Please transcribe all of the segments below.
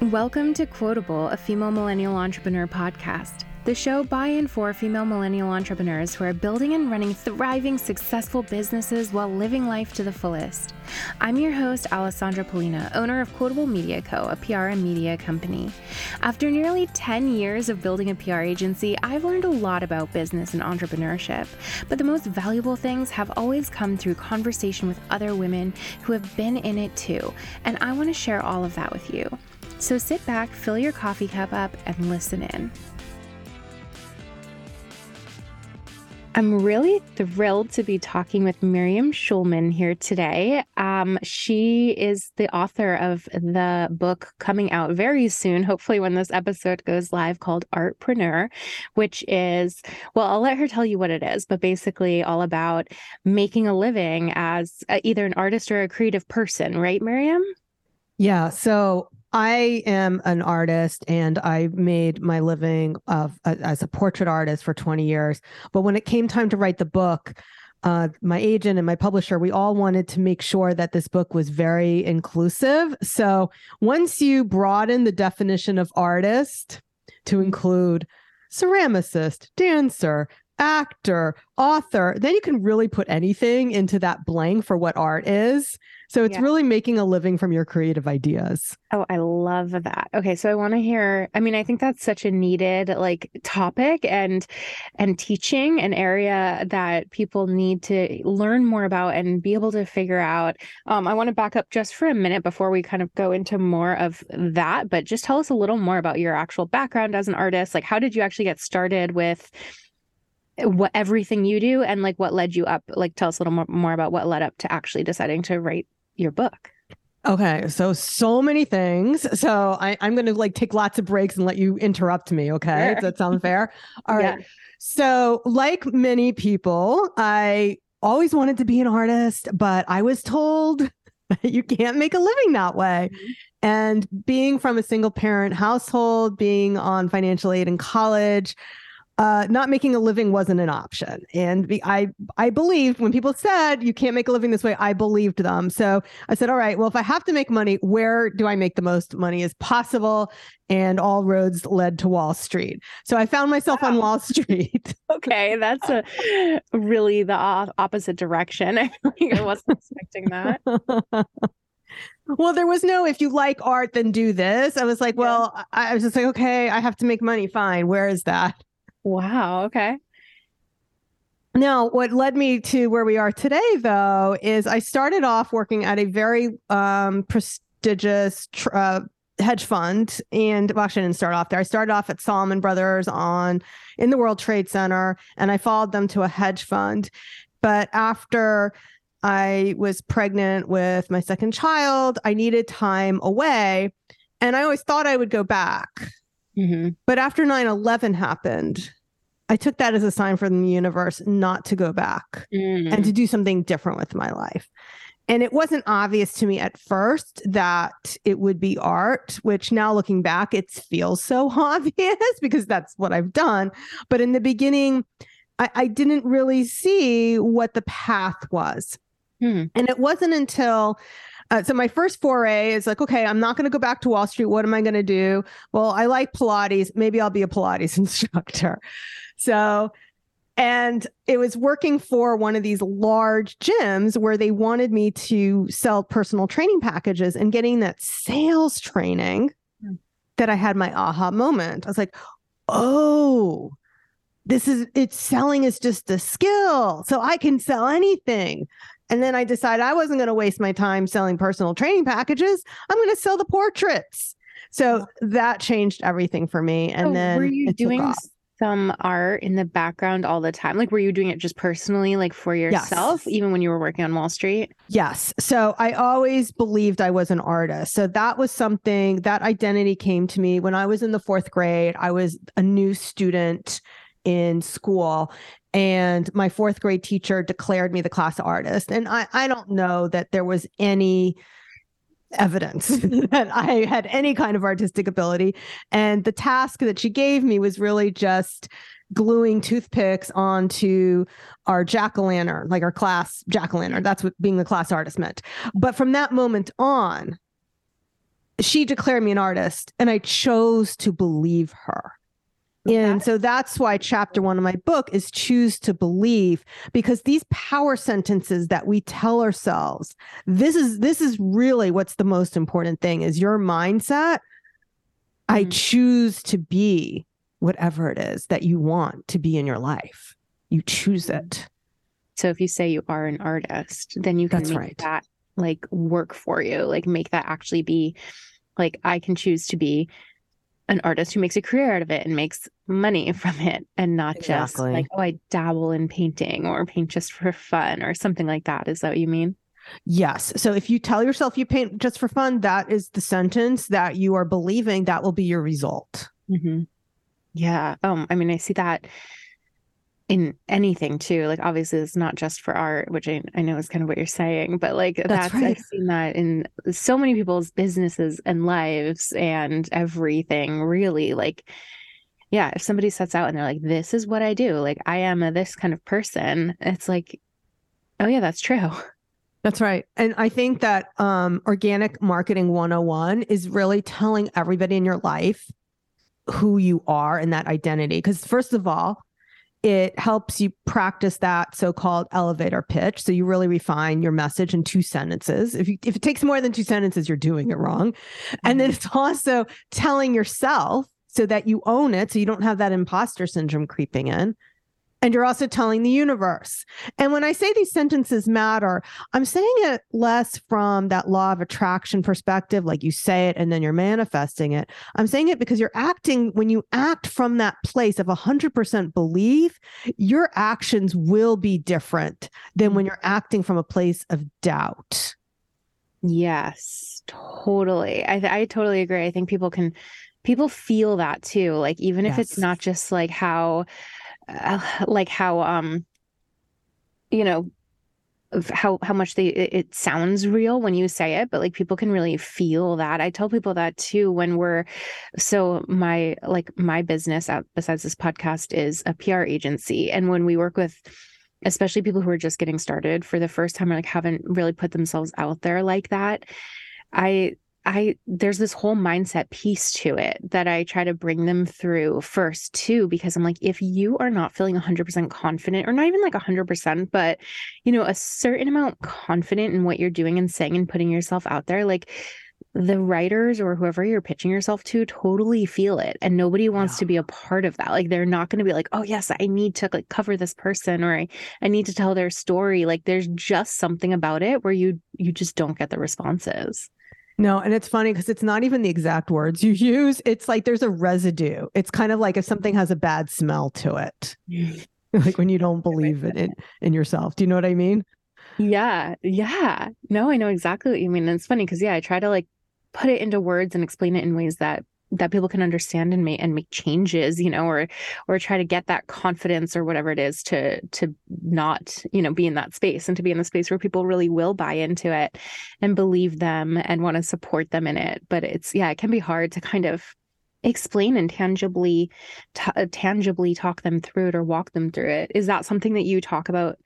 Welcome to Quotable, a female millennial entrepreneur podcast. The show by and for female millennial entrepreneurs who are building and running thriving, successful businesses while living life to the fullest. I'm your host, Alessandra Polina, owner of Quotable Media Co., a PR and media company. After nearly 10 years of building a PR agency, I've learned a lot about business and entrepreneurship. But the most valuable things have always come through conversation with other women who have been in it too. And I want to share all of that with you. So sit back, fill your coffee cup up, and listen in. I'm really thrilled to be talking with Miriam Schulman here today. Um, she is the author of the book coming out very soon, hopefully, when this episode goes live, called Artpreneur, which is, well, I'll let her tell you what it is, but basically all about making a living as a, either an artist or a creative person, right, Miriam? Yeah. So I am an artist and I made my living of, uh, as a portrait artist for 20 years. But when it came time to write the book, uh, my agent and my publisher, we all wanted to make sure that this book was very inclusive. So once you broaden the definition of artist to include ceramicist, dancer, actor, author, then you can really put anything into that blank for what art is. So it's yeah. really making a living from your creative ideas. Oh, I love that. Okay, so I want to hear I mean, I think that's such a needed like topic and and teaching an area that people need to learn more about and be able to figure out. Um I want to back up just for a minute before we kind of go into more of that, but just tell us a little more about your actual background as an artist. Like how did you actually get started with what everything you do and like what led you up like tell us a little more, more about what led up to actually deciding to write your book? Okay, so so many things. So I, am going to like take lots of breaks and let you interrupt me. Okay, sure. does that sound fair? All right. Yeah. So, like many people, I always wanted to be an artist, but I was told you can't make a living that way. Mm-hmm. And being from a single parent household, being on financial aid in college, uh, not making a living wasn't an option. And I I believed when people said you can't make a living this way, I believed them. So I said, all right, well, if I have to make money, where do I make the most money as possible? And all roads led to Wall Street. So I found myself wow. on Wall Street. okay, that's a really the opposite direction. I wasn't expecting that. well there was no if you like art then do this i was like well i was just like okay i have to make money fine where is that Wow. Okay. Now, what led me to where we are today, though, is I started off working at a very um, prestigious tr- uh, hedge fund, and well, actually, I didn't start off there. I started off at Salomon Brothers on in the World Trade Center, and I followed them to a hedge fund. But after I was pregnant with my second child, I needed time away, and I always thought I would go back. Mm-hmm. But after 9 11 happened, I took that as a sign from the universe not to go back mm. and to do something different with my life. And it wasn't obvious to me at first that it would be art, which now looking back, it feels so obvious because that's what I've done. But in the beginning, I, I didn't really see what the path was. Mm. And it wasn't until uh, so my first foray is like, okay, I'm not going to go back to Wall Street. What am I going to do? Well, I like Pilates. Maybe I'll be a Pilates instructor. So, and it was working for one of these large gyms where they wanted me to sell personal training packages and getting that sales training mm. that I had my aha moment. I was like, oh, this is it's selling is just a skill. So I can sell anything. And then I decided I wasn't going to waste my time selling personal training packages. I'm going to sell the portraits. So that changed everything for me. And oh, then were you doing some art in the background all the time? Like, were you doing it just personally, like for yourself, yes. even when you were working on Wall Street? Yes. So I always believed I was an artist. So that was something that identity came to me when I was in the fourth grade. I was a new student in school and my fourth grade teacher declared me the class artist. And i i don't know that there was any evidence that i had any kind of artistic ability. And the task that she gave me was really just gluing toothpicks onto our jack-o'-lantern like our class jack-o'-lantern. That's what being the class artist meant. But from that moment on she declared me an artist and I chose to believe her. And so that's why chapter one of my book is choose to believe because these power sentences that we tell ourselves, this is this is really what's the most important thing is your mindset. I Mhm. choose to be whatever it is that you want to be in your life. You choose it. So if you say you are an artist, then you can That's make right. that like work for you, like make that actually be like I can choose to be an artist who makes a career out of it and makes money from it and not just like oh I dabble in painting or paint just for fun or something like that. Is that what you mean? Yes. So if you tell yourself you paint just for fun, that is the sentence that you are believing that will be your result. Mm-hmm. Yeah. Um, I mean, I see that in anything too. Like, obviously, it's not just for art, which I, I know is kind of what you're saying, but like that's, right. I've seen that in so many people's businesses and lives and everything, really. Like, yeah, if somebody sets out and they're like, this is what I do, like, I am a this kind of person, it's like, oh, yeah, that's true. That's right. And I think that um, organic marketing 101 is really telling everybody in your life who you are and that identity. Because, first of all, it helps you practice that so-called elevator pitch. So you really refine your message in two sentences. If you if it takes more than two sentences, you're doing it wrong. And then mm-hmm. it's also telling yourself so that you own it, so you don't have that imposter syndrome creeping in. And you're also telling the universe. And when I say these sentences matter, I'm saying it less from that law of attraction perspective, like you say it and then you're manifesting it. I'm saying it because you're acting, when you act from that place of 100% belief, your actions will be different than when you're mm-hmm. acting from a place of doubt. Yes, totally. I th- I totally agree. I think people can people feel that too. Like even if it's not just like how like how um you know how how much they it, it sounds real when you say it, but like people can really feel that. I tell people that too when we're so my like my business out besides this podcast is a PR agency and when we work with especially people who are just getting started for the first time or like haven't really put themselves out there like that i i there's this whole mindset piece to it that i try to bring them through first too because i'm like if you are not feeling 100% confident or not even like 100% but you know a certain amount confident in what you're doing and saying and putting yourself out there like the writers or whoever you're pitching yourself to totally feel it and nobody wants Yeah. to be a part of that. Like they're not going to be like oh yes i need to like cover this person or I, I need to tell their story. Like there's just something about it where you you just don't get the responses No, and it's funny because it's not even the exact words you use. It's like there's a residue. It's kind of like if something has a bad smell to it, like when you don't believe it in, in yourself. Do you know what I mean? yeah yeah no i know exactly what you mean and it's funny because yeah i try to like put it into words and explain it in ways that that people can understand and make and make changes you know or or try to get that confidence or whatever it is to to not you know be in that space and to be in the space where people really will buy into it and believe them and want to support them in it. But it's yeah it can be hard to kind of explain and tangibly t- tangibly talk them through it or walk them through it. Is that something that you talk about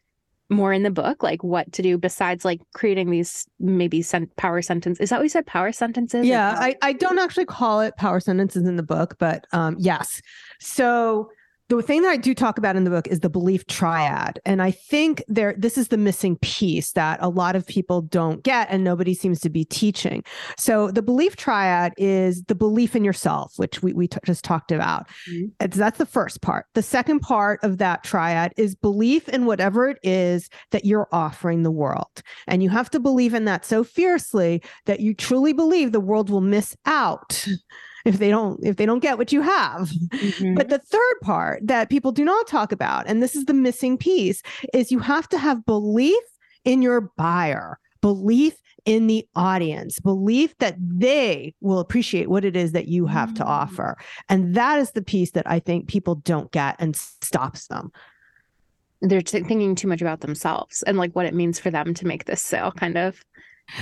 more in the book like what to do besides like creating these maybe sent power sentences. is that what you said power sentences Yeah, I, I don't actually call it power sentences in the book, but um, yes. So the thing that I do talk about in the book is the belief triad. And I think there this is the missing piece that a lot of people don't get and nobody seems to be teaching. So the belief triad is the belief in yourself, which we, we t- just talked about. Mhm. It's, that's the first part. The second part of that triad is belief in whatever it is that you're offering the world. And you have to believe in that so fiercely that you truly believe the world will miss out if they don't if they don't get what you have. Mhm. But the third part that people do not talk about and this is the missing piece is you have to have belief in your buyer, belief in the audience, belief that they will appreciate what it is that you have to Mm. offer. And that is the piece that I think people don't get and stops them. they're t- thinking too much about themselves and like what it means for them to make this sale kind of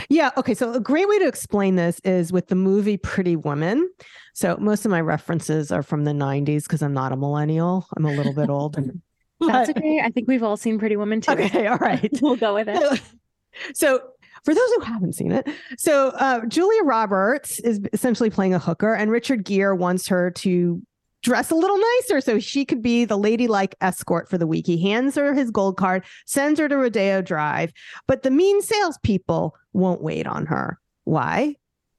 Yeah. Okay. So a great way to explain this is with the movie Pretty Woman. So most of my references are from the 90s because I'm not a millennial. I'm a little bit old. that's okay i think we've all seen pretty woman too okay. All right. we'll go with it So, so for those who haven't seen it, so uh, Julia Roberts is essentially playing a hooker, and Richard Gere wants her to dress a little nicer so she could be the ladylike escort for the week. He hands her his gold card, sends her to Rodeo Drive, but the mean salespeople won't wait on her. Why?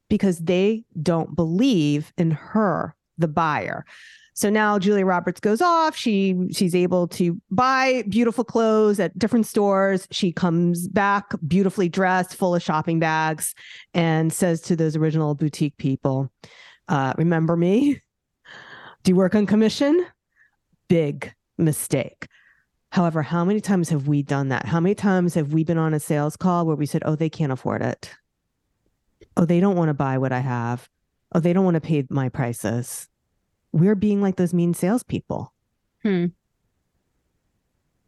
Because they don't believe in her, the buyer. So now Julia Roberts goes off. She she's able to buy beautiful clothes at different stores. She comes back beautifully dressed, full of shopping bags, and says to those original boutique people, uh, "Remember me? Do you work on commission? Big mistake." However, how many times have we done that? How many times have we been on a sales call where we said, "Oh, they can't afford it. Oh, they don't want to buy what I have. Oh, they don't want to pay my prices." we're being like those mean salespeople. Hmm.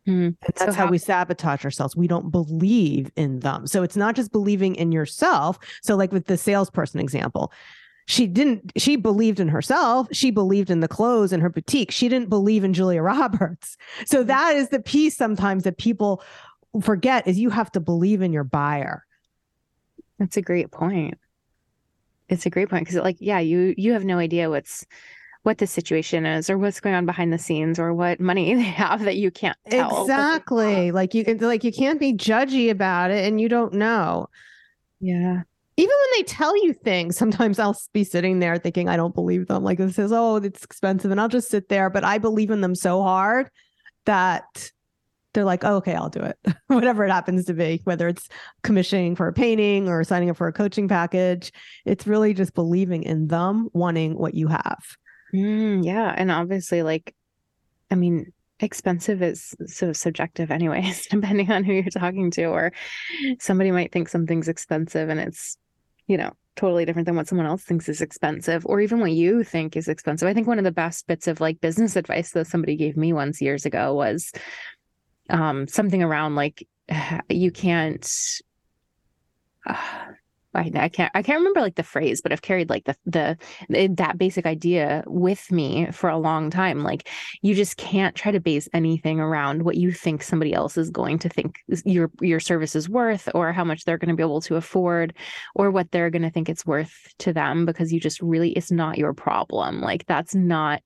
Hmm. And that's so how, how, we sabotage ourselves. We don't believe in them. So it's not just believing in yourself. So, like with the salesperson example, she didn't, she believed in herself. She believed in the clothes and her boutique. She didn't believe in Julia Roberts. So, hmm. that is the piece sometimes that people forget is you have to believe in your buyer. That's a great point. It's a great point because, like, yeah, you you have no idea what's what the situation is or what's going on behind the scenes or what money they have that you can't tell. Exactly. Like you like you can't be judgy about it and you don't know. Yeah. Even when they tell you things, sometimes I'll be sitting there thinking I don't believe them. Like this is "Oh, it's expensive," and I'll just sit there. But I believe in them so hard that they're like, oh, "Okay, I'll do it." Whatever it happens to be, whether it's commissioning for a painting or signing up for a coaching package, it's really just believing in them wanting what you have. Mm, yeah. And obviously, like, I mean, expensive is so subjective, anyways, depending on who you're talking to. Or somebody might think something's expensive and it's, you know, totally different than what someone else thinks is expensive or even what you think is expensive. I think one of the best bits of like business advice that somebody gave me once years ago was um, something around like, you can't. Uh, I, I can't I can't remember like the phrase, but I've carried like the the eh, that basic idea with me for a long time. Like you just can't try to base anything around what you think somebody else is going to think your your service is worth, or how much they're going to be able to afford, or what they're going to think it's worth to them, because you just really it's not your problem. Like that's not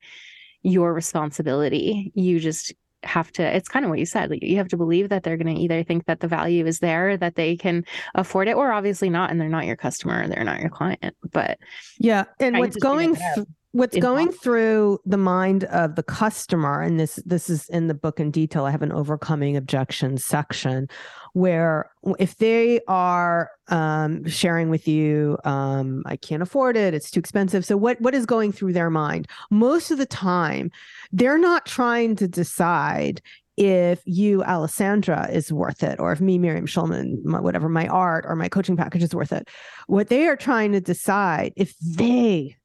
your responsibility. You just have to it's kind of what you said like you have to believe that they're going to either think that the value is there that they can afford it or obviously not and they're not your customer they're not your client but yeah and what's going th- what's going through the mind of the customer and this this is in the book in detail i have an overcoming objections section where if they are um, sharing with you um, i can't afford it it's too expensive so what what is going through their mind most of the time they're not trying to decide if you, Alessandra, is worth it, or if me, Miriam Schulman, my, whatever, my art or my coaching package is worth it. What they are trying to decide if they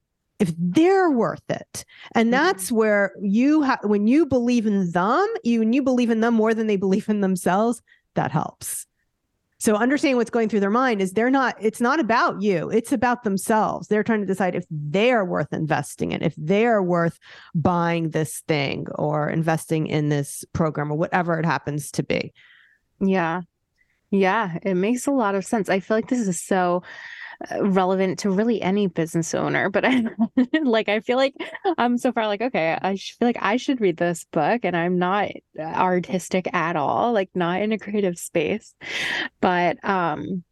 if they're worth it and mm-hmm. that's where you have when you believe in them you when you believe in them more than they believe in themselves that helps so understanding what's going through their mind is they're not, it's not about you. It's about themselves. They're trying to decide if they're worth investing in, if they're worth buying this thing or investing in this program or whatever it happens to be. Yeah. Yeah. It makes a lot of sense. I feel like this is so relevant to really any business owner but i like i feel like i'm so far like okay i feel like i should read this book and i'm not artistic at all like not in a creative space but um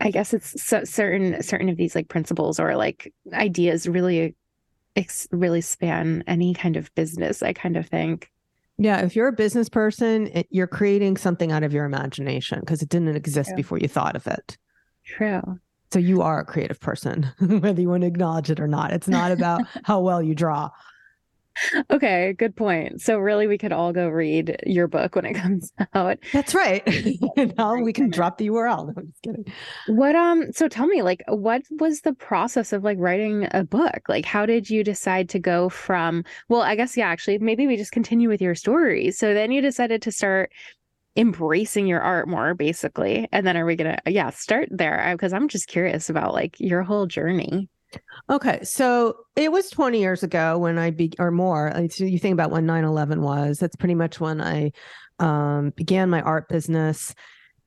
i guess it's so, certain certain of these like principles or like ideas really really span any kind of business i kind of think yeah, if you're a business person, it, you're creating something out of your imagination because it didn't exist yeah. before you thought of it. True. So you are a creative person, whether you want to acknowledge it or not. It's not about how well you draw. Okay, good point. So really we could all go read your book when it comes out. That's right. we can drop the URL. No, I'm just kidding. What um so tell me like what was the process of like writing a book? Like how did you decide to go from well, I guess yeah, actually maybe we just continue with your story. So then you decided to start embracing your art more basically. And then are we gonna yeah start there? Because i'm just curious about like your whole journey. Okay so it was 20 years ago when i be or more so you think about when 9-11 was that's pretty much when i um, began my art business.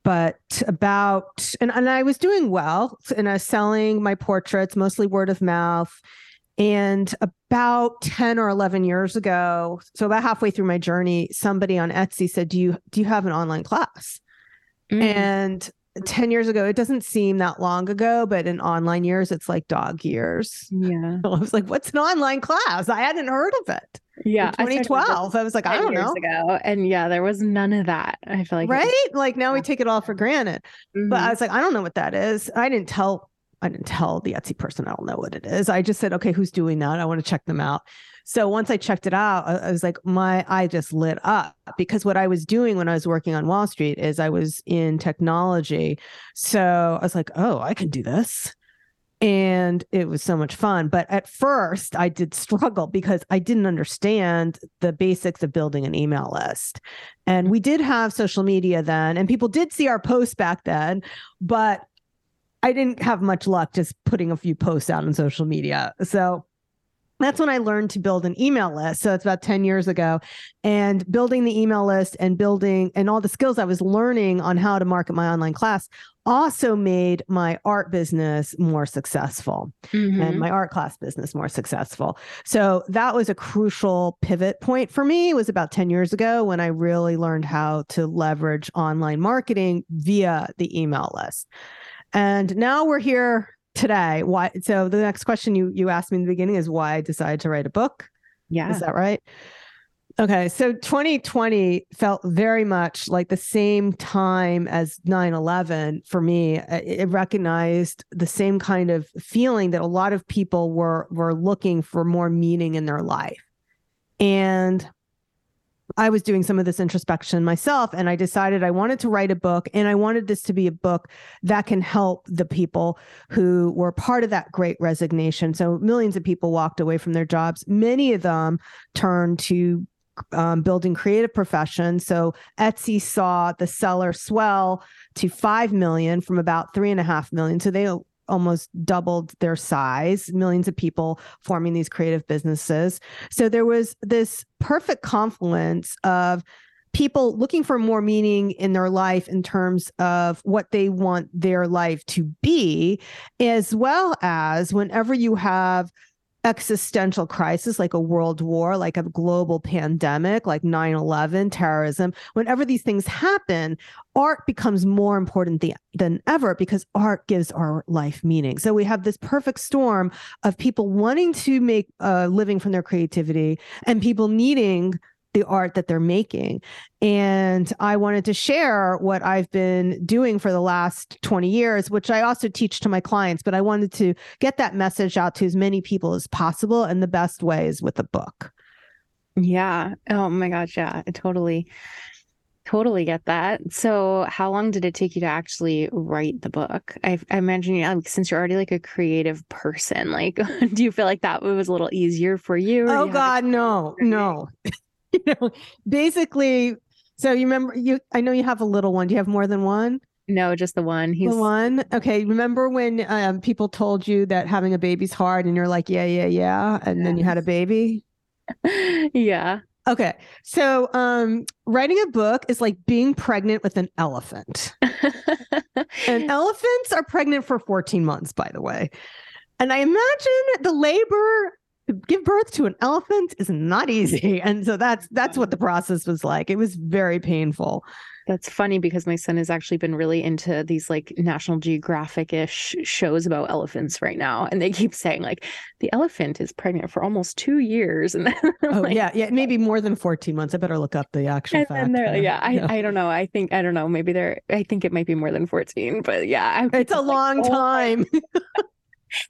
But about and, and I was doing well and I was selling my portraits, mostly word of mouth. And about 10 or 11 years ago, so about halfway through my journey, somebody on Etsy said, Do you do you have an online class? Mm. And 10 years ago, it doesn't seem that long ago, but in online years, it's like dog years. Yeah. I was like, what's an online class? I hadn't heard of it. Yeah. In 2012. I, I was like, I don't know. Ago, and yeah, there was none of that. I feel like. Right. Was- like now we take it all for granted. Mm-hmm. But I was like, I don't know what that is. I didn't tell I didn't tell the Etsy person I don't know what it is. I just said, okay, who's doing that? I want to check them out. So once I checked it out, I, was like, my eye just lit up because what I was doing when I was working on Wall Street is I was in technology. So I was like, oh, I can do this. And it was so much fun. But at first, I did struggle because I didn't understand the basics of building an email list. And we did have social media then, and people did see our posts back then. But I didn't have much luck just putting a few posts out on social media. So that's when I learned to build an email list. So it's about 10 years ago. And building the email list and building and all the skills I was learning on how to market my online class also made my art business more successful mm-hmm. and my art class business more successful. So that was a crucial pivot point for me. It was about 10 years ago when I really learned how to leverage online marketing via the email list. And now we're here today. Why? So the next question you you asked me in the beginning is why I decided to write a book. Yeah, is that right? Okay, so 2020 felt very much like the same time as 9/11 for me. It recognized the same kind of feeling that a lot of people were were looking for more meaning in their life. And I was doing some of this introspection myself and I decided I wanted to write a book and I wanted this to be a book that can help the people who were part of that great resignation. So millions of people walked away from their jobs. Many of them turned to um, building creative professions. So Etsy saw the seller swell to 5 million from about three and a half million. So they almost doubled their size, millions of people forming these creative businesses. So there was this perfect confluence of people looking for more meaning in their life in terms of what they want their life to be, as well as whenever you have existential crisis like a world war, like a global pandemic, like 9 11, terrorism, whenever these things happen, art becomes more important the, than ever because art gives our life meaning. So we have this perfect storm of people wanting to make a living from their creativity and people needing the art that they're making. And I wanted to share what I've been doing for the last 20 years, which I also teach to my clients, but I wanted to get that message out to as many people as possible. And the best way is with a book. Yeah. Oh my gosh. Yeah. I totally, totally get that. So, how long did it take you to actually write the book? I, I imagine, you since you're already like a creative person, like, do you feel like that was a little easier for you? Oh, God, no, no. you know, basically, so you remember you I know you have a little one. Do you have more than one? No, just the one. He's the one. Okay. Remember when um, people told you that having a baby's hard and you're like, yeah, yeah, yeah. And yes. then you had a baby? yeah. Okay. So um writing a book is like being pregnant with an elephant. and elephants are pregnant for 14 months, by the way. And I imagine the labor give birth to an elephant is not easy. And so that's that's what the mm-hmm. process was like. It was very painful. That's funny because my son has actually been really into these like national geographic-ish shows about elephants right now. And they keep saying like the elephant is pregnant for almost two years. And oh like, yeah. Yeah maybe more than 14 months. I better look up the actual and fact. yeah, yeah I, yeah. I don't know. I think i don't know. Maybe they're i think it might be more than 14 but yeah it's a long like, oh, time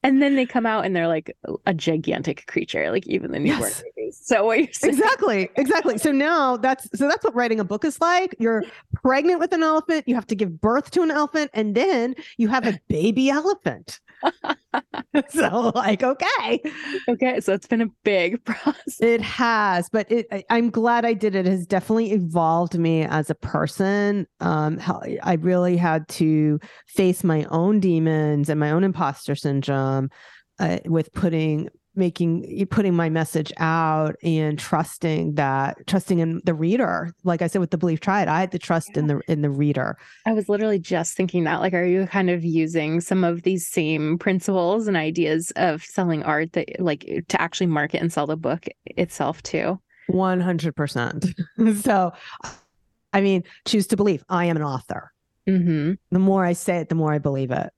and then they come out and they're like a gigantic creature, like even the newborn yes. babies. So what you're saying- exactly, exactly. So now that's so that's what writing a book is like. You're pregnant with an elephant, you have to give birth to an elephant, and then you have a baby elephant. so like okay. Okay so it's been a big process. It has but it I, i'm glad i did it. it has definitely evolved me as a person. Um i really had to face my own demons and my own imposter syndrome uh, with putting making putting my message out and trusting that trusting in the reader. Like i said with the believe triad i had to trust in the in the reader. I was literally just thinking that like are you kind of using some of these same principles and ideas of selling art that like to actually market and sell the book itself too? 100% so i mean choose to believe. I am an author. Mm-hmm. the more i say it the more i believe it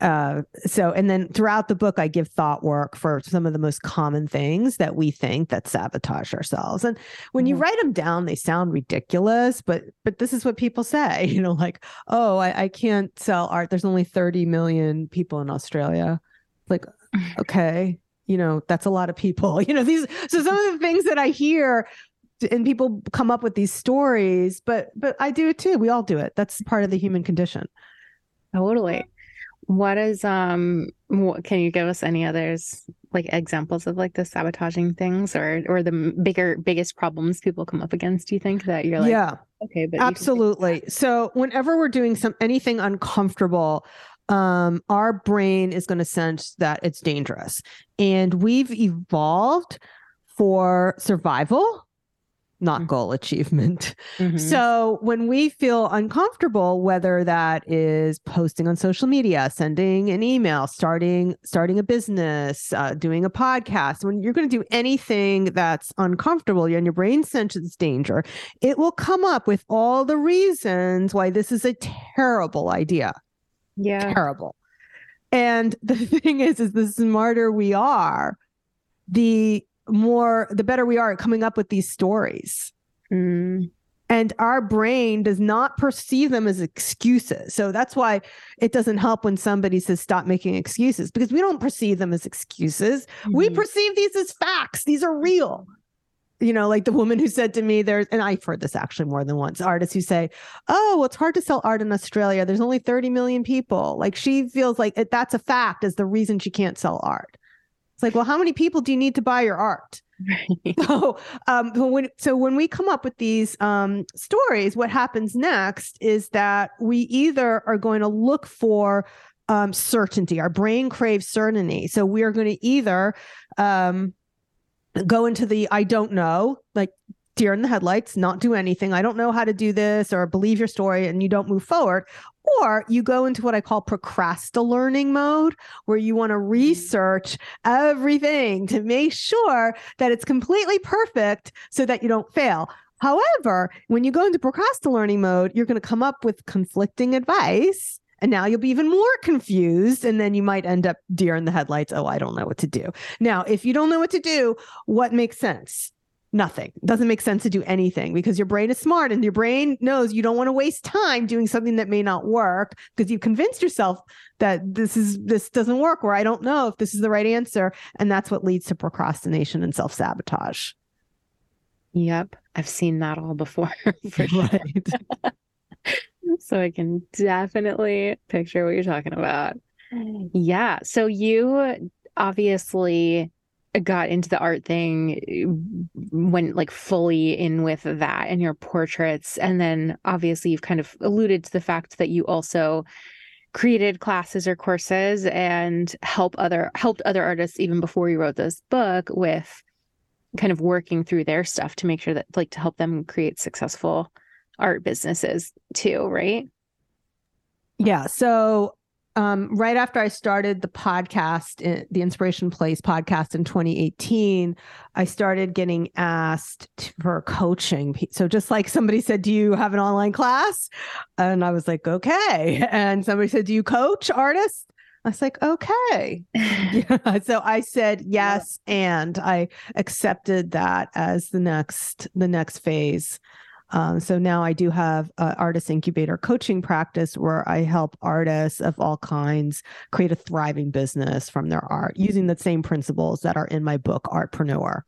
uh, so and then throughout the book i give thought work for some of the most common things that we think that sabotage ourselves. And when mm-hmm. you write them down they sound ridiculous but but this is what people say you know like oh I, I can't sell art. There's only 30 million people in australia. Like okay you know that's a lot of people you know these so some of the things that i hear and people come up with these stories but but i do it too. We all do it. That's part of the human condition. Totally what is um what, can you give us any others like examples of like the sabotaging things or or the bigger biggest problems people come up against do you think that you're like yeah. okay but absolutely. so whenever we're doing some anything uncomfortable um our brain is going to sense that it's dangerous. And we've evolved for survival not mm-hmm. goal achievement. Mm-hmm. So when we feel uncomfortable, whether that is posting on social media, sending an email, starting starting a business, uh, doing a podcast, when you're going to do anything that's uncomfortable and your brain senses danger, it will come up with all the reasons why this is a terrible idea. Yeah, terrible. And the thing is, is the smarter we are, the more the better we are at coming up with these stories. Mm. And our brain does not perceive them as excuses. So that's why it doesn't help when somebody says stop making excuses because we don't perceive them as excuses. Mm-hmm. We perceive these as facts. These are real. You know, like the woman who said to me, there's, and I've heard this actually more than once, artists who say, Oh, well, it's hard to sell art in Australia. There's only 30 million people. Like she feels like it, that's a fact is the reason she can't sell art. It's like, well, how many people do you need to buy your art? Right. So, um, when so when we come up with these um, stories, what happens next is that we either are going to look for um, certainty. Our brain craves certainty, so we are going to either um, go into the I don't know, like deer in the headlights, not do anything. I don't know how to do this, or believe your story, and you don't move forward. Or you go into what I call procrastinating mode, where you want to mm-hmm. research everything to make sure that it's completely perfect so that you don't fail. However, when you go into procrastinating mode, you're going to come up with conflicting advice. And now you'll be even more confused. And then you might end up deer in the headlights. Oh, I don't know what to do. Now, if you don't know what to do, what makes sense? Nothing. It doesn't make sense to do anything because your brain is smart and your brain knows you don't want to waste time doing something that may not work because you've convinced yourself that this is this doesn't work or I don't know if this is the right answer and that's what leads to procrastination and self-sabotage. Yep, I've seen that all before. for right. so I can definitely picture what you're talking about. Yeah, so you obviously got into the art thing eh, went like fully in with that and your portraits. And then obviously you've kind of alluded to the fact that you also created classes or courses and help other helped other artists even before you wrote this book with kind of working through their stuff to make sure that like to help them create successful art businesses too right? Yeah so um, right after I started the podcast, eh, the Inspiration Place podcast in 2018, I started getting asked for coaching. So just like somebody said, "Do you have an online class?" and I was like, "Okay." And somebody said, "Do you coach artists?" I was like, "Okay." yeah. So I said yes, and I accepted that as the next the next phase. Um, so now I do have an artist incubator coaching practice where I help artists of all kinds create a thriving business from their art using the same principles that are in my book, Artpreneur.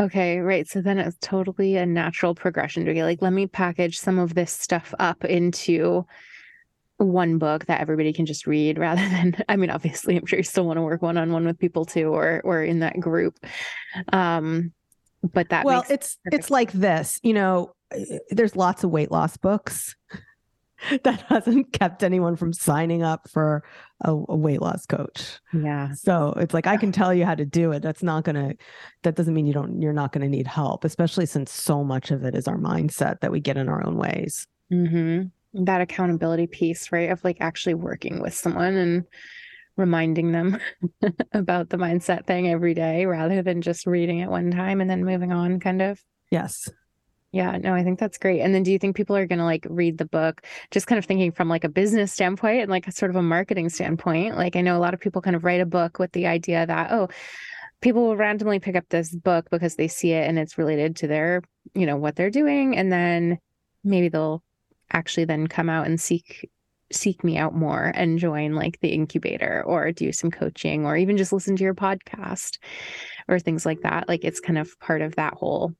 Okay, right. So then it's totally a natural progression to be like, let me package some of this stuff up into one book that everybody can just read rather than I mean obviously I'm sure you still want to work one on one with people too or or in that group. Um but that well it's perfect. it's like this you know there's lots of weight loss books that hasn't kept anyone from signing up for a, a, weight loss coach. Yeah. So it's like I can tell you how to do it. That's not gonna that doesn't mean you don't you're not gonna need help, especially since so much of it is our mindset that we get in our own ways. Mm-hmm. That accountability piece, right? Of like actually working with someone and reminding them about the mindset thing every day rather than just reading it one time and then moving on kind of. Yes. Yeah, no, I think that's great. And then do you think people are going to like read the book just kind of thinking from like a business standpoint and like a sort of a marketing standpoint? Like I know a lot of people kind of write a book with the idea that oh, people will randomly pick up this book because they see it and it's related to their, you know, what they're doing and then maybe they'll actually then come out and seek seek me out more and join like the incubator or do some coaching or even just listen to your podcast or things like that. Like it's kind of part of that whole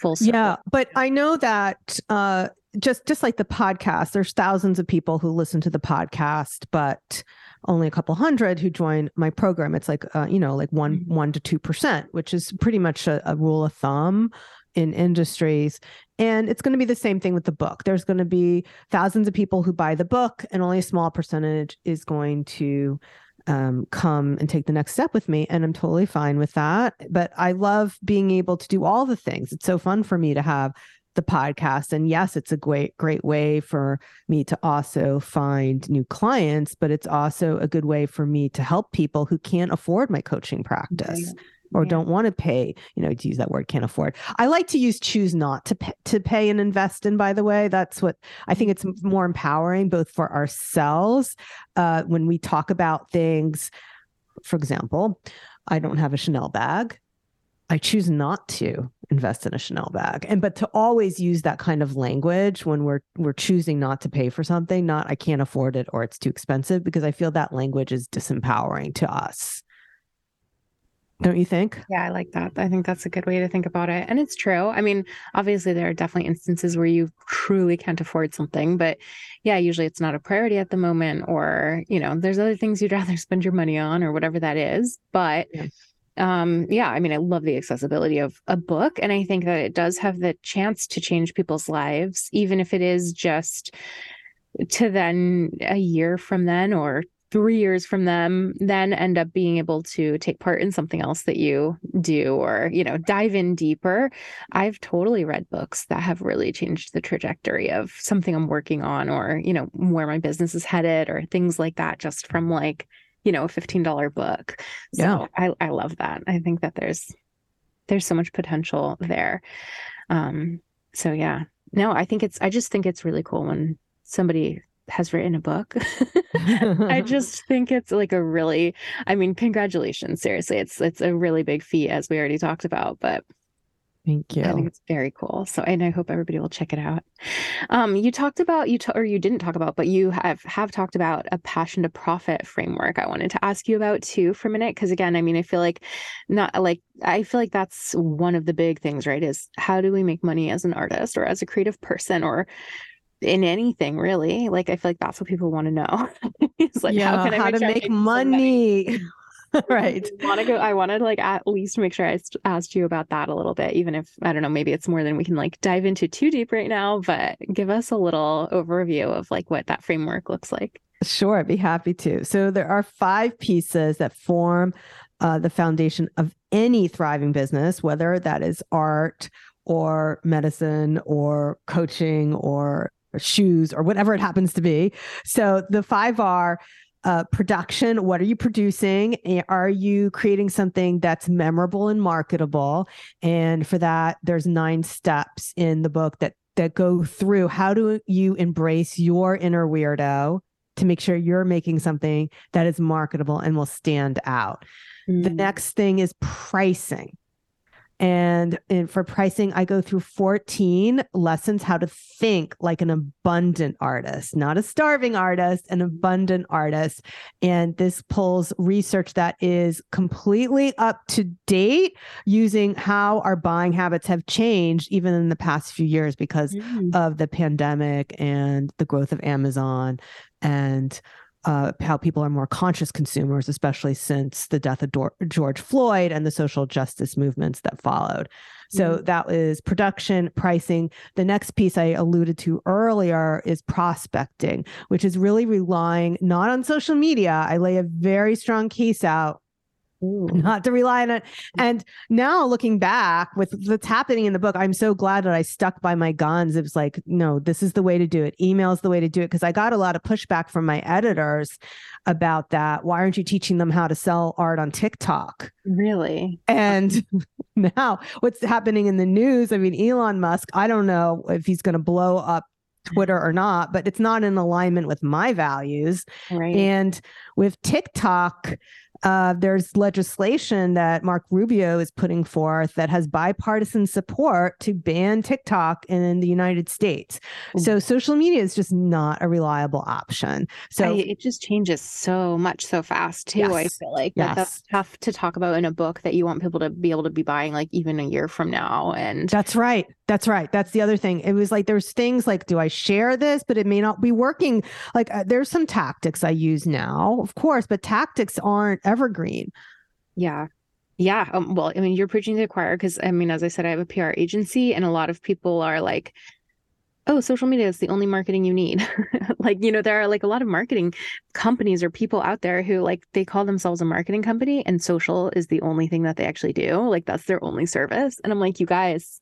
full circle. Yeah, but I know that uh, just just like the podcast, there's thousands of people who listen to the podcast, but only a couple hundred who join my program. It's like uh, you know, like one mm-hmm. one to two percent, which is pretty much a, a rule of thumb in industries. And it's going to be the same thing with the book. There's going to be thousands of people who buy the book, and only a small percentage is going to um, come and take the next step with me. And I'm totally fine with that. But I love being able to do all the things. It's so fun for me to have the podcast. And yes, it's a great, great way for me to also find new clients, but it's also a good way for me to help people who can't afford my coaching practice or yeah. don't want to pay, you know, to use that word, can't afford. I like to use choose not to pay, to pay and invest in, by the way. That's what I think it's more empowering both for ourselves uh, when we talk about things. For example, I don't have a Chanel bag. I choose not to invest in a Chanel bag. And but to always use that kind of language when we're we're choosing not to pay for something, not I can't afford it or it's too expensive because I feel that language is disempowering to us don't you think? Yeah, I like that. I think that's a good way to think about it. And it's true. I mean, obviously, there are definitely instances where you truly can't afford something, but yeah, usually it's not a priority at the moment, or, you know, there's other things you'd rather spend your money on or whatever that is. But, yeah. um yeah i mean i love the accessibility of a book and i think that it does have the chance to change people's lives even if it is just to then a year from then or three years from them then end up being able to take part in something else that you do or you know dive in deeper. I've totally read books that have really changed the trajectory of something i'm working on or you know where my business is headed or things like that just from like you know a $15 book. So yeah. I, I love that. I think that there's there's so much potential there. Um so yeah. No i think it's i just think it's really cool when somebody has written a book. I just think it's like a really I mean congratulations seriously it's it's a really big feat as we already talked about but Thank you. I think it's very cool. So, and I hope everybody will check it out. Um, you talked about you, t- or you didn't talk about, but you have have talked about a passion to profit framework. I wanted to ask you about too for a minute, because again, I mean, I feel like not like I feel like that's one of the big things, right? Is how do we make money as an artist or as a creative person or in anything really. Like I feel like that's what people want to know. it's like yeah, how can I how make to make money? right. I want to go. I wanted like at least make sure I asked you about that a little bit, even if I don't know, maybe it's more than we can like dive into too deep right now. But give us a little overview of like what that framework looks like. Sure, I'd be happy to. So there are five pieces that form uh, the foundation of any thriving business, whether that is art or medicine or coaching or or shoes or whatever it happens to be. So the five are uh, production. What are you producing? Are you creating something that's memorable and marketable? And for that, there's nine steps in the book that that go through how do you embrace your inner weirdo to make sure you're making something that is marketable and will stand out. Mm. The next thing is pricing. And, and for pricing, I go through 14 lessons how to think like an abundant artist, not a starving artist, an abundant artist. And this pulls research that is completely up to date using how our buying habits have changed even in the past few years because mm. of the pandemic and the growth of Amazon and uh, how people are more conscious consumers, especially since the death of Dor- George Floyd and the social justice movements that followed. So mm-hmm. that is production, pricing. The next piece I alluded to earlier is prospecting, which is really relying not on social media. I lay a very strong case out Ooh. not to rely on it. And now looking back with what's happening in the book, I'm so glad that I stuck by my guns. It was like, no, this is the way to do it. Email is the way to do it. Cause I got a lot of pushback from my editors about that. Why aren't you teaching them how to sell art on TikTok? Really? And now what's happening in the news? I mean, Elon Musk, I don't know if he's going to blow up Twitter or not, but it's not in alignment with my values. Right. And with TikTok, uh, there's legislation that Marco Rubio is putting forth that has bipartisan support to ban TikTok in the United States. So social media is just not a reliable option. So I, it just changes so much so fast too. Yes. I feel like yes. that's tough to talk about in a book that you want people to be able to be buying like even a year from now. And that's right. That's right. That's the other thing. It was like there's things like, do I share this? But it may not be working. Like uh, there's some tactics I use now, of course, but tactics aren't evergreen. Yeah. Yeah. Um, well, I mean, you're preaching to the choir because I mean, as I said, I have a PR agency, and a lot of people are like, oh, social media is the only marketing you need. like, you know, there are like a lot of marketing companies or people out there who like they call themselves a marketing company and social is the only thing that they actually do. Like, that's their only service. And I'm like, you guys,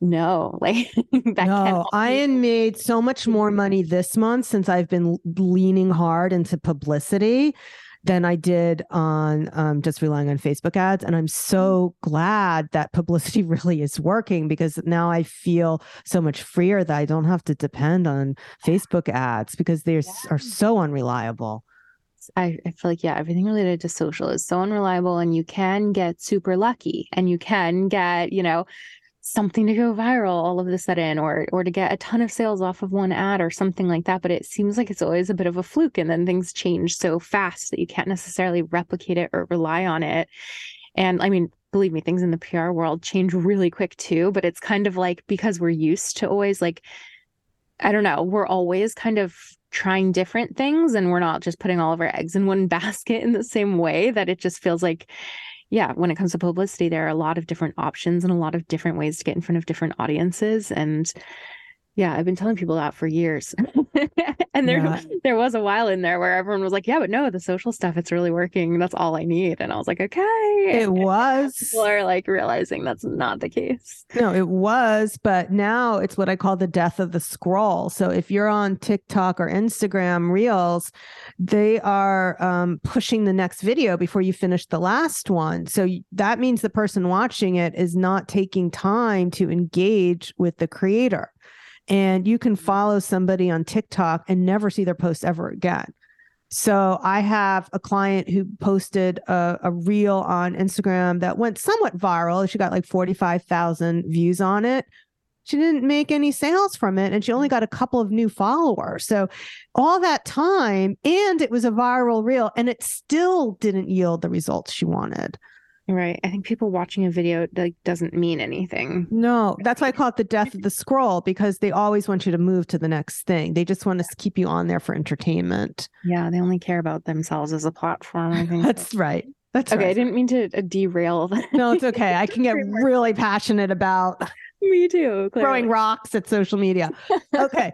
no like that no i made so much more money this month since i've been leaning hard into publicity than i did on um, just relying on facebook ads. And i'm so glad that publicity really is working because now i feel so much freer that i don't have to depend on facebook ads because they yeah. are so unreliable. I, I feel like yeah everything related to social is so unreliable and you can get super lucky and you can get you know something to go viral all of a sudden or or to get a ton of sales off of one ad or something like that but it seems like it's always a bit of a fluke and then things change so fast that you can't necessarily replicate it or rely on it. And i mean believe me things in the pr world change really quick too but it's kind of like because we're used to always like i don't know we're always kind of trying different things and we're not just putting all of our eggs in one basket in the same way that it just feels like yeah, when it comes to publicity, there are a lot of different options and a lot of different ways to get in front of different audiences. And yeah, I've been telling people that for years. and there yeah. there was a while in there where everyone was like, "Yeah, but no, the social stuff it's really working. That's all I need." And I was like, "Okay." It was. People are like realizing that's not the case. No, it was, but now it's what I call the death of the scroll. So if you're on TikTok or Instagram Reels, they are um, pushing the next video before you finish the last one. So that means the person watching it is not taking time to engage with the creator and you can mm-hmm. follow somebody on TikTok and never see their post ever again. So I have a client who posted a, a reel on Instagram that went somewhat viral. She got like 45,000 views on it. She didn't make any sales from it and she only got a couple of new followers. So all that time and it was a viral reel and it still didn't yield the results she wanted. Right. I think people watching a video like doesn't mean anything. No, that's why I call it the death of the scroll because they always want you to move to the next thing. They just want to keep you on there for entertainment. Yeah, they only care about themselves as a platform. I think that's right. That's okay. Right. I didn't mean to uh, derail. That. No, it's okay. I can get really passionate about me too. Clearly. Throwing rocks at social media. Okay.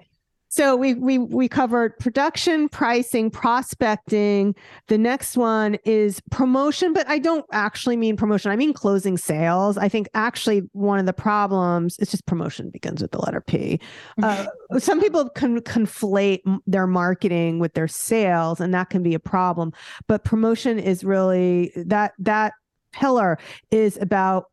So we we we covered production, pricing, prospecting. The next one is promotion, but I don't actually mean promotion. I mean closing sales. I think actually one of the problems is just promotion begins with the letter P. Uh, some people can conflate their marketing with their sales, and that can be a problem. But promotion is really that that pillar is about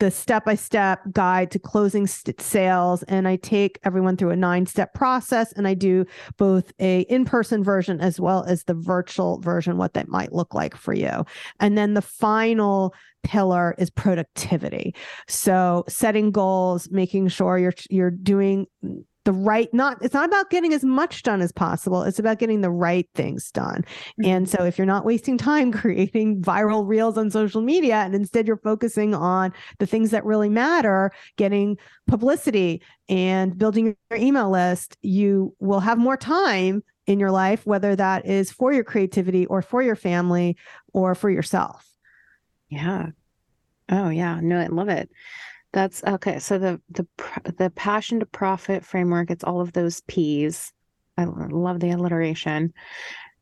the step by step guide to closing st- sales. And I take everyone through a nine step process and I do both a in person version as well as the virtual version, what that might look like for you. And then the final pillar is productivity. So setting goals, making sure you're you're doing the right not it's not about getting as much done as possible. It's about getting the right things done. Mm-hmm. and so if you're not wasting time creating viral reels on social media and instead you're focusing on the things that really matter getting publicity and building your email list you will have more time in your life whether that is for your creativity or for your family or for yourself. Yeah. Oh yeah. No i love it That's okay. So the the the passion to profit framework, it's all of those P's. I love the alliteration.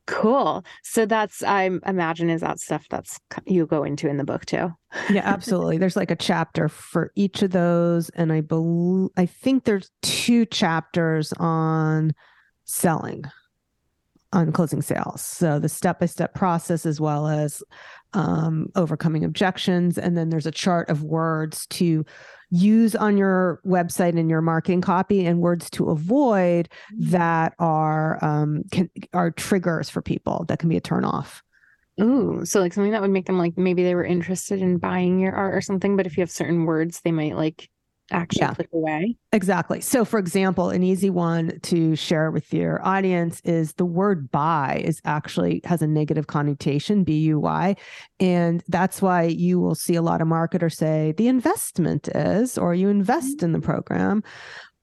Cool. So that's I imagine is that stuff that's you go into in the book too. yeah, absolutely. There's like a chapter for each of those and I believe I think there's two chapters on selling on closing sales. So the step-by-step process as well as um, overcoming objections and then there's a chart of words to use on your website and your marketing copy and words to avoid mm. that are um can are triggers for people that can be a turn off. Ooh, so like something that would make them like maybe they were interested in buying your art or something, but if you have certain words, they might like actually yeah. click away. Exactly. So, for example, an easy one to share with your audience is the word buy is actually has a negative connotation, B U Y. And that's why you will see a lot of marketers say the investment is, or you invest in the mm-hmm. program.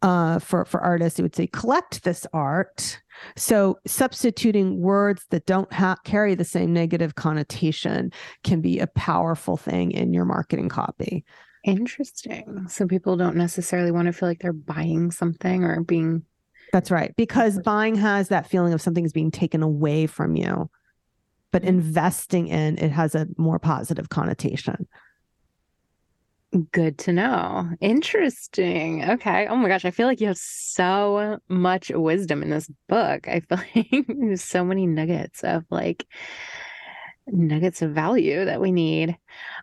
Uh, for for artists, it would say collect this art. So substituting words that don't ha- carry the same negative connotation can be a powerful thing in your marketing copy. Interesting. So people don't necessarily want to feel like they're buying something or being. That's right. Because buying has that feeling of something is being taken away from you, but mm-hmm. investing in it has a more positive connotation. Good to know. Interesting. Okay. Oh my gosh. I feel like you have so much wisdom in this book. I feel like there's so many nuggets of like nuggets of value that we need.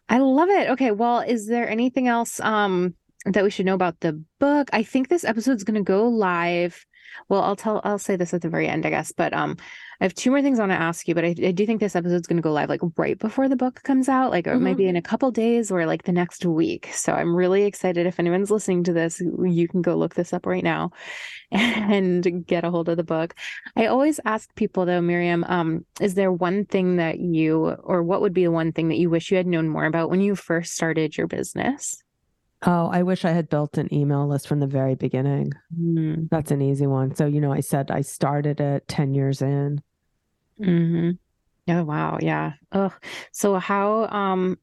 I love it. Okay, well, is there anything else um that we should know about the book? I think this episode is going to go live well, I'll tell, I'll say this at the very end, I guess. But um, I have two more things I want to ask you. But I, I do think this episode's going to go live like right before the book comes out, like mm-hmm. maybe in a couple days or like the next week. So I'm really excited. If anyone's listening to this, you can go look this up right now and get a hold of the book. I always ask people though, Miriam, um, is there one thing that you, or what would be the one thing that you wish you had known more about when you first started your business? Oh, I wish I had built an email list from the very beginning. Mm. That's an easy one. So, you know, I said I started it 10 years in. Mm-hmm. Oh, wow. Yeah. Oh, so how, um,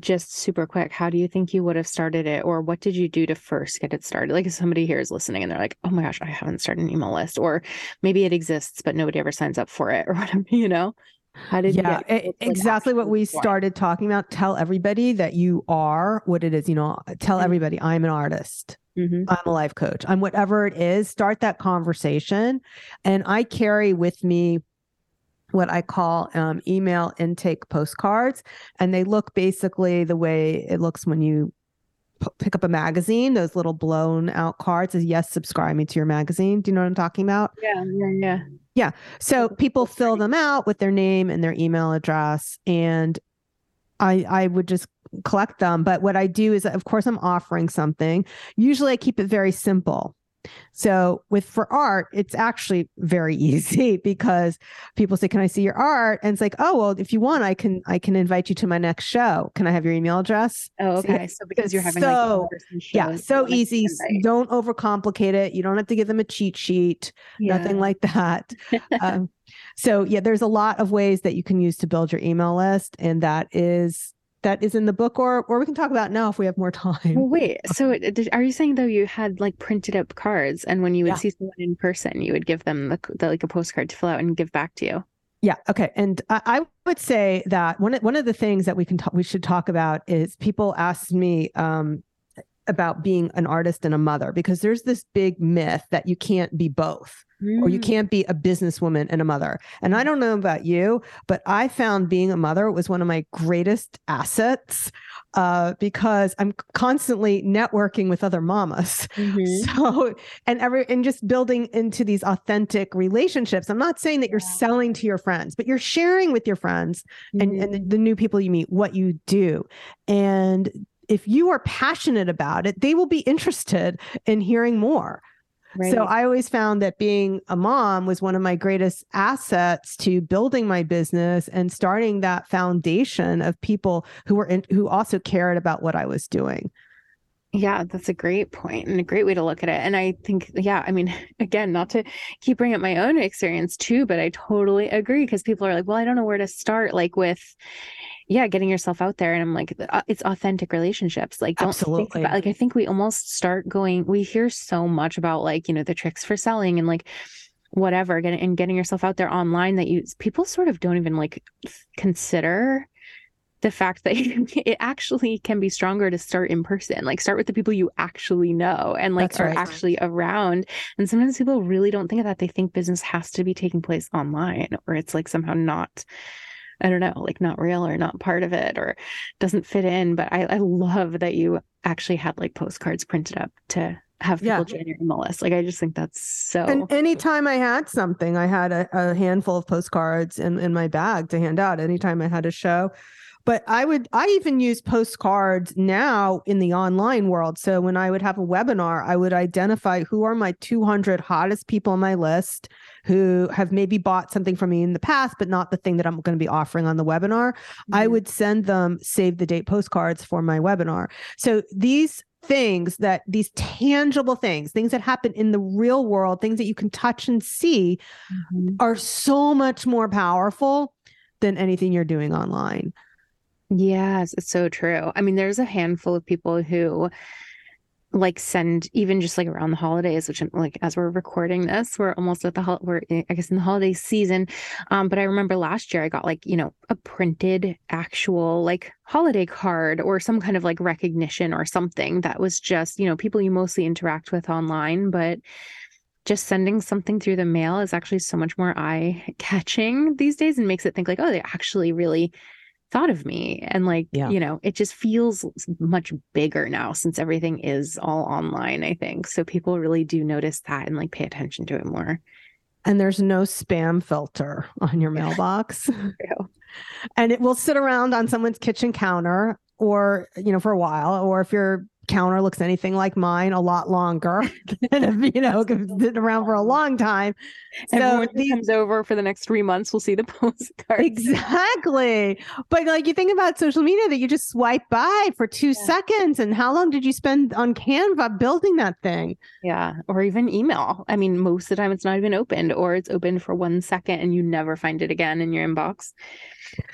just super quick, how do you think you would have started it? Or what did you do to first get it started? Like if somebody here is listening and they're like, oh my gosh, I haven't started an email list, or maybe it exists, but nobody ever signs up for it or whatever, you know? How did you? yeah, it, exactly what we started talking about. Tell everybody that you are what it is. You know, tell mm-hmm. everybody I'm an artist. Mm-hmm. I'm a life coach. I'm whatever it is. Start that conversation, and I carry with me what I call um, email intake postcards, and they look basically the way it looks when you p- pick up a magazine. Those little blown out cards says yes, subscribe me to your magazine. Do you know what I'm talking about? Yeah, yeah, yeah. Yeah. So people fill them out with their name and their email address. And I I would just collect them. But what I do is of course I'm offering something. Usually I keep it very simple. So with for art, it's actually very easy because people say, "Can I see your art?" And it's like, "Oh, well, if you want, I can I can invite you to my next show. Can I have your email address?" Oh, okay. So, so because you're having so like yeah, so easy. Don't overcomplicate it. You don't have to give them a cheat sheet. Yeah. Nothing like that. um, so yeah, there's a lot of ways that you can use to build your email list, and that is that is in the book or or we can talk about now if we have more time well, wait so are you saying though you had like printed up cards and when you would yeah. see someone in person you would give them the, the, like a postcard to fill out and give back to you yeah. Okay. And I, I, would say that one one of the things that we can talk, we should talk about is people ask me um, about being an artist and a mother because there's this big myth that you can't be both mm. or you mm. can't be a businesswoman and a mother. And I don't know about you, but I found being a mother was one of my greatest assets uh, because I'm constantly networking with other mamas. Mm-hmm. So, and every, and just building into these authentic relationships. I'm not saying that you're yeah. selling to your friends, but you're sharing with your friends mm-hmm. and, and the, the new people you meet what you do. And if you are passionate about it, they will be interested in hearing more. Right. So I always found that being a mom was one of my greatest assets to building my business and starting that foundation of people who were in, who also cared about what I was doing. Yeah, that's a great point and a great way to look at it. And I think, yeah, I mean, again, not to keep bringing up my own experience too, but I totally agree because people are like, well, I don't know where to start. Like with, yeah, getting yourself out there. And I'm like, uh, it's authentic relationships. Like, don't Absolutely. think about, like, I think we almost start going, we hear so much about like, you know, the tricks for selling and like, whatever getting and getting yourself out there online that you people sort of don't even like consider the fact that it actually can be stronger to start in person like start with the people you actually know and like That's are right. actually around and sometimes people really don't think of that they think business has to be taking place online or it's like somehow not I don't know, like not real or not part of it or doesn't fit in. But I, I love that you actually had like postcards printed up to have people Yeah. join your email list. Like I just think that's so And anytime I had something, I had a, a handful of postcards in, in my bag to hand out anytime I had a show. But I would, I even use postcards now in the online world. So when I would have a webinar, I would identify who are my 200 hottest people on my list who have maybe bought something from me in the past, but not the thing that I'm going to be offering on the webinar. I Mhm. would send them save the date postcards for my webinar. So these things that these tangible things, things that happen in the real world, things that you can touch and see Mhm. are so much more powerful than anything you're doing online. Yes, it's so true. I mean, there's a handful of people who like send even just like around the holidays, which like as we're recording this, we're almost at the we're I guess in the holiday season. Um, but I remember last year I got like you know a printed actual like holiday card or some kind of like recognition or something that was just you know people you mostly interact with online, but just sending something through the mail is actually so much more eye catching these days and makes it think like oh they actually really thought of me and like Yeah. you know it just feels much bigger now since everything is all online i think so people really do notice that and like pay attention to it more And there's no spam filter on your mailbox. And it will sit around on someone's kitchen counter or, you know, for a while. Or if your counter looks anything like mine, a lot longer than if, you know, been around for a long time. So everyone these- comes over for the next three months we'll see the postcards Exactly. But like you think about social media that you just swipe by for two Yeah. seconds. And how long did you spend on Canva building that thing? yeah or even email i mean most of the time it's not even opened or it's open for one second and you never find it again in your inbox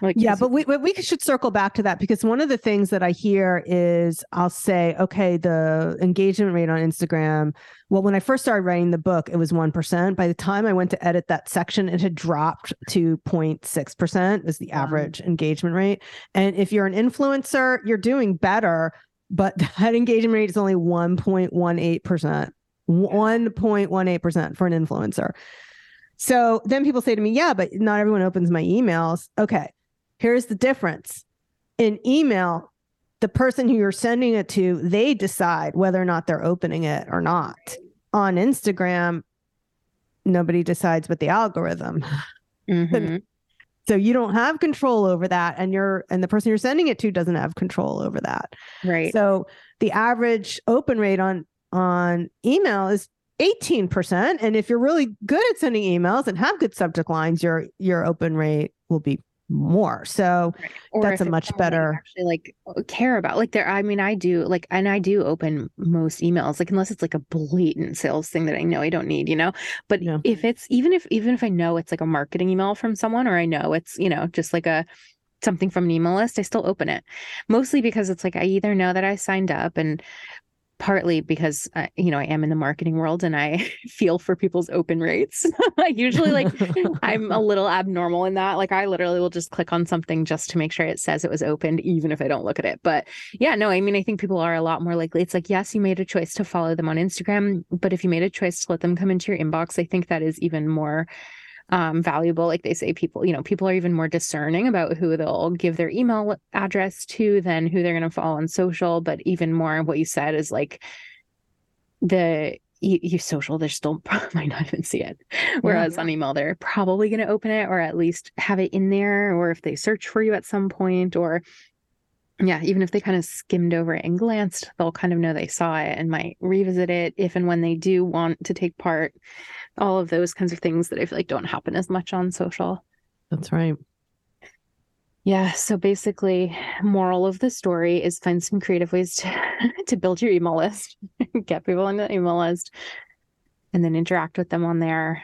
like yeah, but we but we should circle back to that because one of the things that I hear is I'll say, okay, the engagement rate on Instagram. Well, when I first started writing the book, it was one percent. By the time I went to edit that section, it had dropped to 0.6 percent. Was the Wow. average engagement rate? And if you're an influencer, you're doing better, but that engagement rate is only one point one eight percent. One point one eight percent for an influencer. So then people say to me, yeah, but not everyone opens my emails. Okay, here's the difference. In email, the person who you're sending it to, they decide whether or not they're opening it or not. On Instagram, nobody decides but the algorithm. Mhm. So you don't have control over that and you're and the person you're sending it to doesn't have control over that. right So the average open rate on on email is 18%. And if you're really good at sending emails and have good subject lines, your your open rate will be more. So or That's a much someone that you better- actually like uh, care about like there i mean i do like and i do open most emails like unless it's like a blatant sales thing that i know i don't need you know but Yeah. if it's even if even if i know it's like a marketing email from someone or i know it's you know just like a something from an email list i still open it mostly because it's like i either know that i signed up and partly because uh, you know i am in the marketing world and i feel for people's open rates i usually like I'm a little abnormal in that. Like I literally will just click on something just to make sure it says it was opened, even if I don't look at it. But yeah, no, I mean, I think people are a lot more likely. It's like, yes, you made a choice to follow them on Instagram, but if you made a choice to let them come into your inbox, I think that is even more um, valuable. Like they say, people, you know, people are even more discerning about who they'll give their email address to than who they're going to follow on social. But even more, what you said is like the you, you social, they still might not even see it. Whereas on email, they're probably going to open it or at least have it in there. Or if they search for you at some point, or yeah, even if they kind of skimmed over it and glanced, they'll kind of know they saw it and might revisit it if and when they do want to take part. All of those kinds of things that I feel like don't happen as much on social. That's right. Yeah. So basically, moral of the story is find some creative ways to, to build your email list, get people on the email list, and then interact with them on there.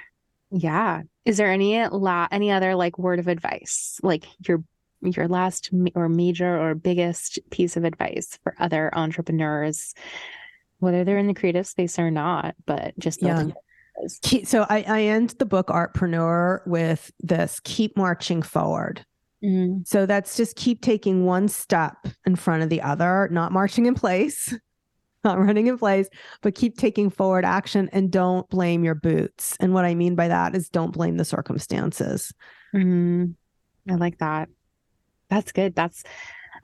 Yeah. Is there any la any other like word of advice? Like your your last or major or biggest piece of advice for other entrepreneurs, whether they're in the creative space or not, but just building. Yeah. So I, I end the book Artpreneur with this keep marching forward. Mm-hmm. So that's just keep taking one step in front of the other, not marching in place, not running in place, but keep taking forward action and don't blame your boots. And what I mean by that is don't blame the circumstances. Mm-hmm. I like that. That's good. That's,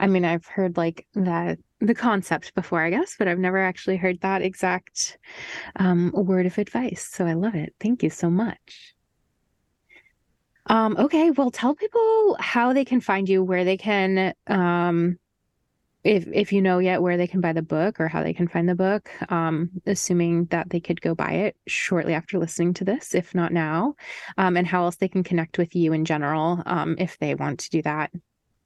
I mean, I've heard like that, the concept before, I guess, but I've never actually heard that exact um, word of advice. So I love it. Thank you so much. Um, okay, well, tell people how they can find you, where they can, um, if if you know yet where they can buy the book or how they can find the book. Um, assuming that they could go buy it shortly after listening to this, if not now, um, and how else they can connect with you in general, um, if they want to do that.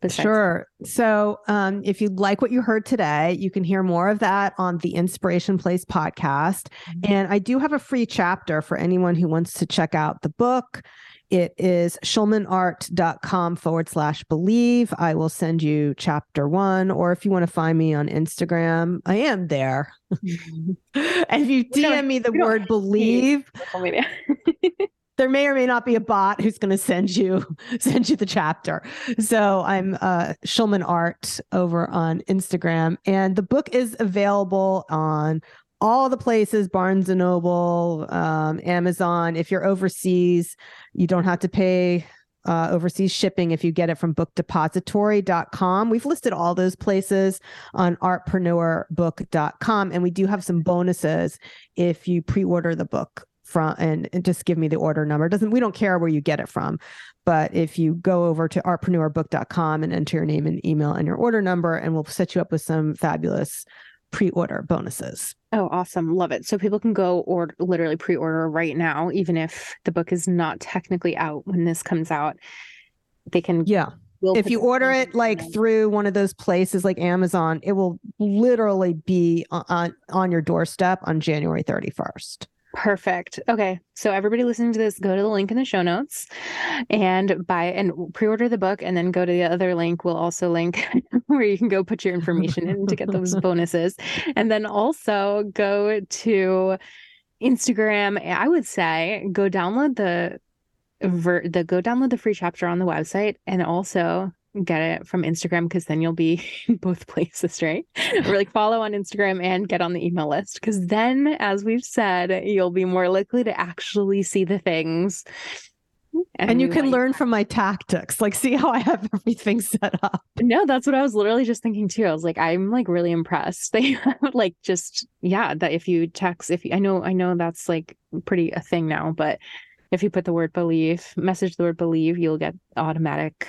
Besides. Sure. So, um, if you like what you heard today, you can hear more of that on the Inspiration Place podcast. Mm-hmm. And I do have a free chapter for anyone who wants to check out the book it is schulmanart.com forward slash believe. I will send you chapter one, or if you want to find me on Instagram, I am there. Mm-hmm. and if you DM me the word believe, there may or may not be a bot who's going to send you send you the chapter. So I'm uh, Art over on Instagram, and the book is available on all the places barnes and noble um, amazon if you're overseas you don't have to pay uh, overseas shipping if you get it from bookdepository.com. We've listed all those places on artpreneurbook.com. And we do have some bonuses if you pre order the book from and, and, just give me the order number. doesn't we don't care where you get it from. But if you go over to artpreneurbook.com and enter your name and email and your order number, and we'll set you up with some fabulous pre-order bonuses. Oh, awesome. Love it. So people can go or literally pre-order right now, even if the book is not technically out when this comes out. They can Yeah. If you order it like through one of those places like Amazon, it will literally be on on your doorstep on January 31st. Perfect. Okay. So everybody listening to this, go to the link in the show notes and buy and pre-order the book and then go to the other link. We'll also link where you can go put your information in to get those bonuses. And then also go to Instagram. I would say go download the ver- the go download the free chapter on the website and also get it from Instagram because then you'll be in both places, right? or like follow on Instagram and get on the email list because then, as we've said, you'll be more likely to actually see the things. And, and you can learn from my tactics. Like, see how I have everything set up. No, that's what I was literally just thinking too. I was like, I'm like really impressed. They like just, yeah, that if you text, if you, I know, I know that's like pretty a thing now, but if you put the word believe, message the word believe, you'll get automatic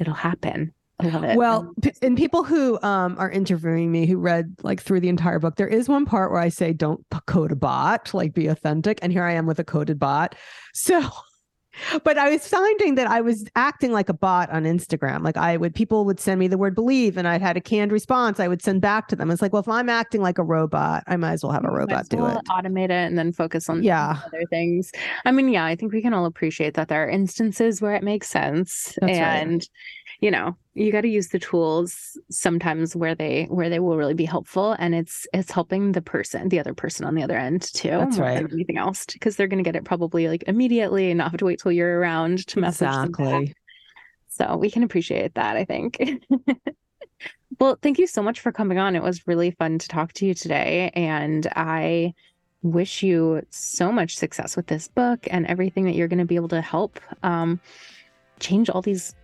it'll happen. I love it. Well, and people who um, are interviewing me who read like through the entire book, there is one part where I say, "Don't code a bot, like be authentic." And here I am with a coded bot. So but I was finding that I was acting like a bot on Instagram. Like I would, people would send me the word believe and I'd had a canned response I would send back to them. It's like, well, if I'm acting like a robot, I might as well have a robot do well it. Automate it and then focus on yeah. other things. I mean, yeah, I think we can all appreciate that there are instances where it makes sense. That's and right you know you got to use the tools sometimes where they where they will really be helpful and it's it's helping the person the other person on the other end too that's right. anything else because they're going to get it probably like immediately and not have to wait till you're around to message exactly. them so we can appreciate that i think. Well thank you so much for coming on. It was really fun to talk to you today and i wish you so much success with this book and everything that you're going to be able to help um, change all these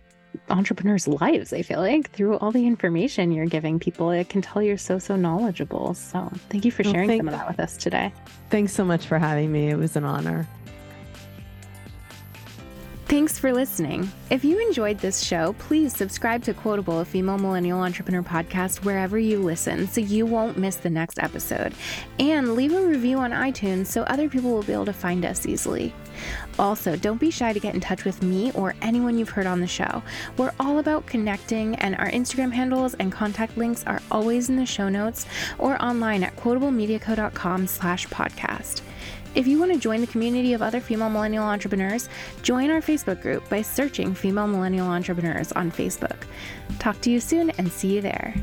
entrepreneurs' lives, I feel like, through all the information you're giving people. I can tell you're so, so knowledgeable. So thank you for sharing well, some of that with us today. Thanks so much for having me. It was an honor. Thanks for listening. If you enjoyed this show, please subscribe to Quotable, a female millennial entrepreneur podcast, wherever you listen so you won't miss the next episode. And leave a review on iTunes so other people will be able to find us easily. Also, don't be shy to get in touch with me or anyone you've heard on the show. We're all about connecting, and our Instagram handles and contact links are always in the show notes or online at quotablemediaco.com slash podcast. If you want to join the community of other female millennial entrepreneurs, join our Facebook group by searching Female Millennial Entrepreneurs on Facebook. Talk to you soon and see you there.